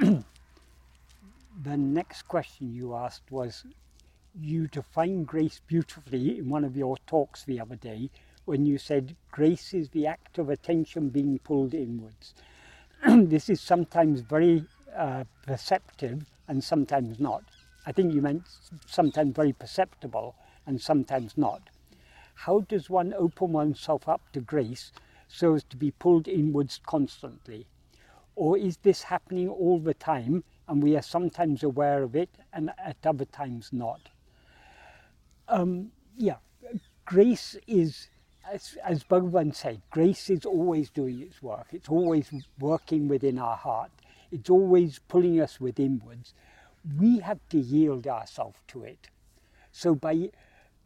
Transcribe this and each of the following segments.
The next question you asked was you define grace beautifully in one of your talks the other day when you said grace is the act of attention being pulled inwards. this is sometimes very uh, perceptive and sometimes not. I think you meant sometimes very perceptible and sometimes not. How does one open oneself up to grace so as to be pulled inwards constantly? Or is this happening all the time and we are sometimes aware of it and at other times not? Um, yeah, grace is, as, as Bhagavan said, grace is always doing its work. It's always working within our heart. It's always pulling us withinwards. We have to yield ourselves to it. So by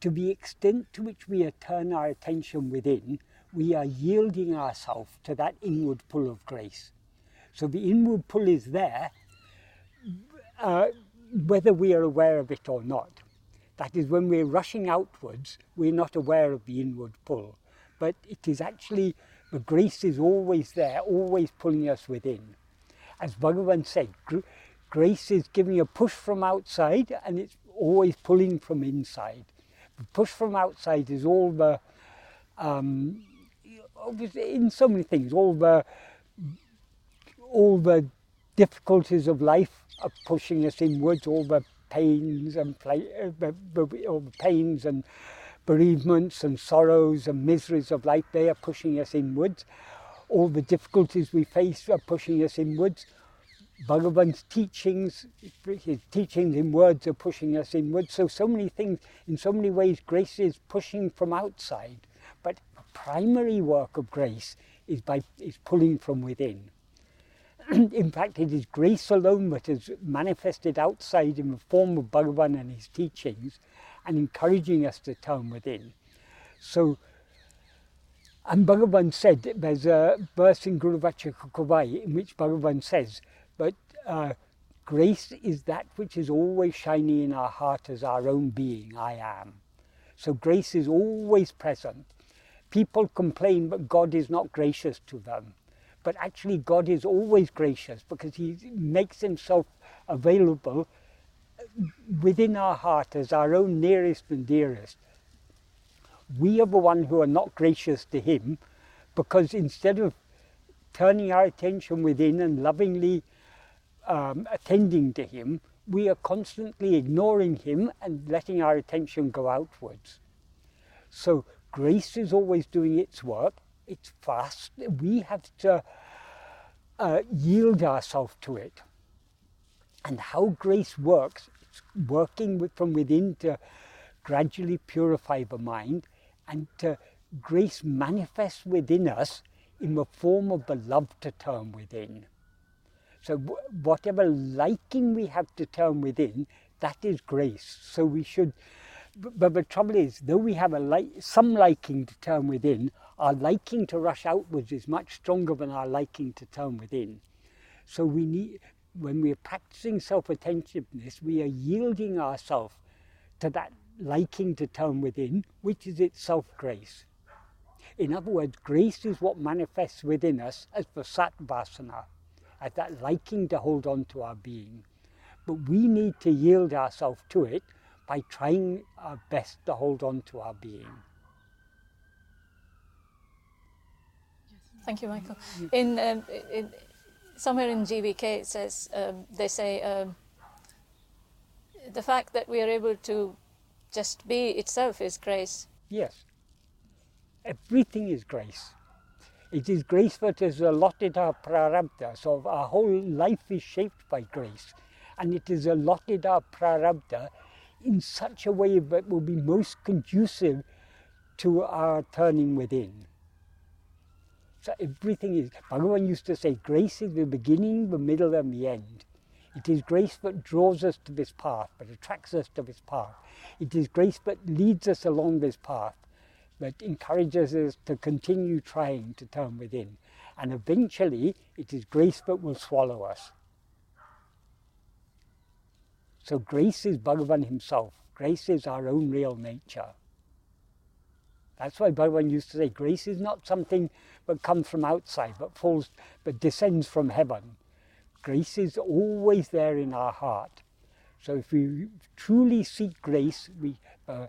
to the extent to which we turn our attention within, we are yielding ourselves to that inward pull of grace. So the inward pull is there, uh, whether we are aware of it or not. That is, when we're rushing outwards, we're not aware of the inward pull. But it is actually, the grace is always there, always pulling us within. As Bhagavan said, grace is giving a push from outside and it's always pulling from inside. The push from outside is all the, um, in so many things, all the, all the difficulties of life are pushing us inwards, all the pains and uh, all the pains and bereavements and sorrows and miseries of life, they are pushing us inwards. All the difficulties we face are pushing us inwards. Bhagavan's teachings, his teachings in words are pushing us inwards. So, so many things, in so many ways, grace is pushing from outside. But primary work of grace is by is pulling from within. in fact, it is grace alone that is manifested outside in the form of Bhagavan and his teachings and encouraging us to turn within. So, and Bhagavan said, there's a verse in Guru Vachaka Kovai in which Bhagavan says, but uh, grace is that which is always shining in our heart as our own being, I am. So grace is always present. People complain, but God is not gracious to them but actually God is always gracious because he makes himself available within our heart as our own nearest and dearest. We are the one who are not gracious to him because instead of turning our attention within and lovingly um, attending to him, we are constantly ignoring him and letting our attention go outwards. So grace is always doing its work, it's fast. We have to uh, yield ourselves to it. And how grace works, it's working with, from within to gradually purify the mind and to grace manifests within us in the form of the love to turn within. So whatever liking we have to turn within, that is grace. So we should but the trouble is, though we have a li- some liking to turn within, our liking to rush outwards is much stronger than our liking to turn within. So we need, when we're practicing self-attentiveness, we are yielding ourselves to that liking to turn within, which is itself grace. In other words, grace is what manifests within us as the satvasana, as that liking to hold on to our being. But we need to yield ourselves to it by trying our best to hold on to our being. Thank you, Michael. In, um, in somewhere in GVK, it says um, they say um, the fact that we are able to just be itself is grace. Yes, everything is grace. It is grace that is allotted our prarabdha. So our whole life is shaped by grace, and it is allotted our prarabdha in such a way that will be most conducive to our turning within. So everything is, Bhagavan used to say, grace is the beginning, the middle, and the end. It is grace that draws us to this path, that attracts us to this path. It is grace that leads us along this path, that encourages us to continue trying to turn within. And eventually, it is grace that will swallow us. So grace is Bhagavan himself. Grace is our own real nature. That's why Bhagavan used to say grace is not something that comes from outside, but falls, but descends from heaven. Grace is always there in our heart. So if we truly seek grace, we, uh,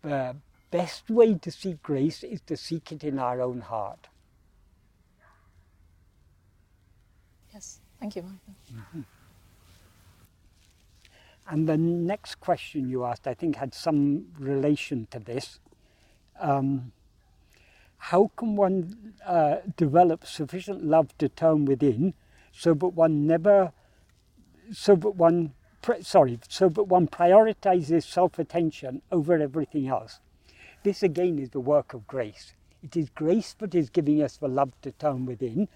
the best way to seek grace is to seek it in our own heart. Yes, thank you, Michael. Mm-hmm. And the next question you asked, I think, had some relation to this. Um, how can one uh, develop sufficient love to turn within so that one never, so that one, sorry, so that one prioritizes self-attention over everything else? This again is the work of grace. It is grace that is giving us the love to turn within,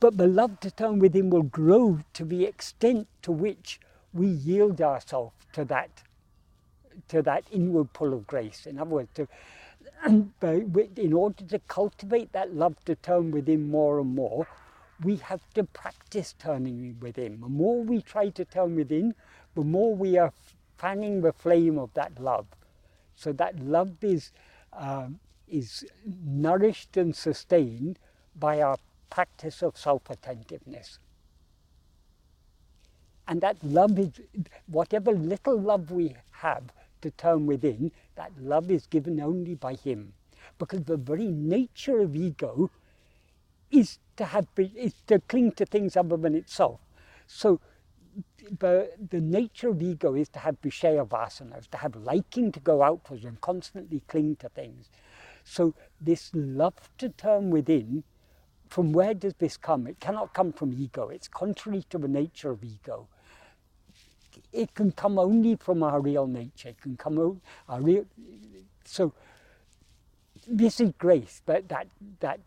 but the love to turn within will grow to the extent to which we yield ourselves to that to that inward pull of grace. In other words, to, in order to cultivate that love to turn within more and more, we have to practice turning within. The more we try to turn within, the more we are fanning the flame of that love. So that love is, um, is nourished and sustained by our practice of self attentiveness. And that love is, whatever little love we have to turn within, that love is given only by Him. Because the very nature of ego is to have, is to cling to things other than itself. So the, the nature of ego is to have Vishaya vasanas, to have liking to go outwards and constantly cling to things. So this love to turn within, from where does this come? It cannot come from ego. It's contrary to the nature of ego it can come only from our real nature. It can come our real. So this is grace, but that that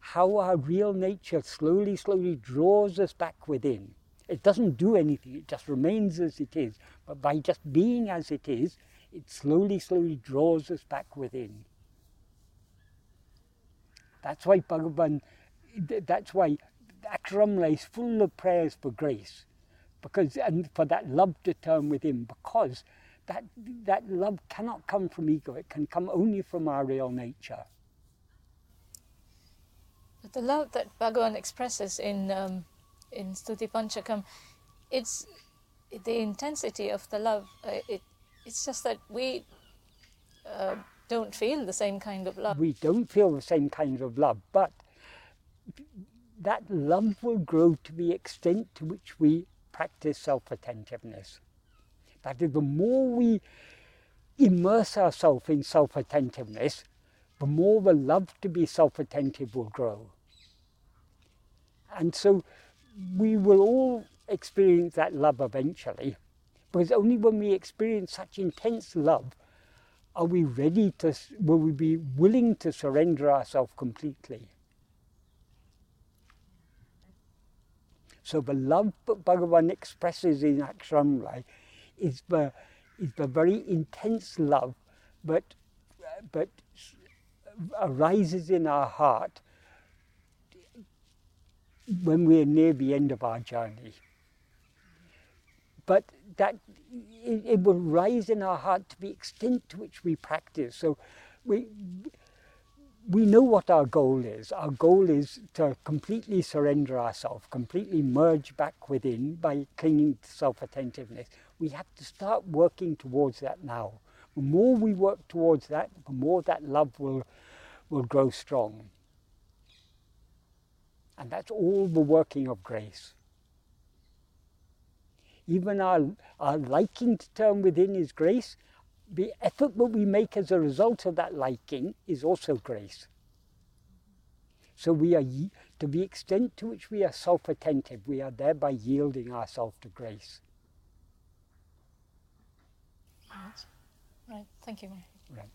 how our real nature slowly, slowly draws us back within. It doesn't do anything; it just remains as it is. But by just being as it is, it slowly, slowly draws us back within. That's why Bhagavan. That's why Aksharamala is full of prayers for grace because and for that love to turn within because that that love cannot come from ego it can come only from our real nature. But the love that bhagavan expresses in um, in stuti panchakam it's the intensity of the love uh, it it's just that we uh, don't feel the same kind of love. We don't feel the same kind of love but that love will grow to the extent to which we practice self-attentiveness. That is, the more we immerse ourselves in self-attentiveness, the more the love to be self-attentive will grow. And so we will all experience that love eventually, because only when we experience such intense love are we ready to, will we be willing to surrender ourselves completely. So the love that Bhagavan expresses in Aksharamala is the, is the very intense love but, but arises in our heart when we're near the end of our journey. But that it, it will rise in our heart to the extent to which we practice. So we we know what our goal is. Our goal is to completely surrender ourselves, completely merge back within by clinging to self attentiveness. We have to start working towards that now. The more we work towards that, the more that love will, will grow strong. And that's all the working of grace. Even our, our liking to turn within is grace, the effort that we make as a result of that liking is also grace. So we are, to the extent to which we are self-attentive, we are thereby yielding ourselves to grace. Right. Right. Thank you. Right.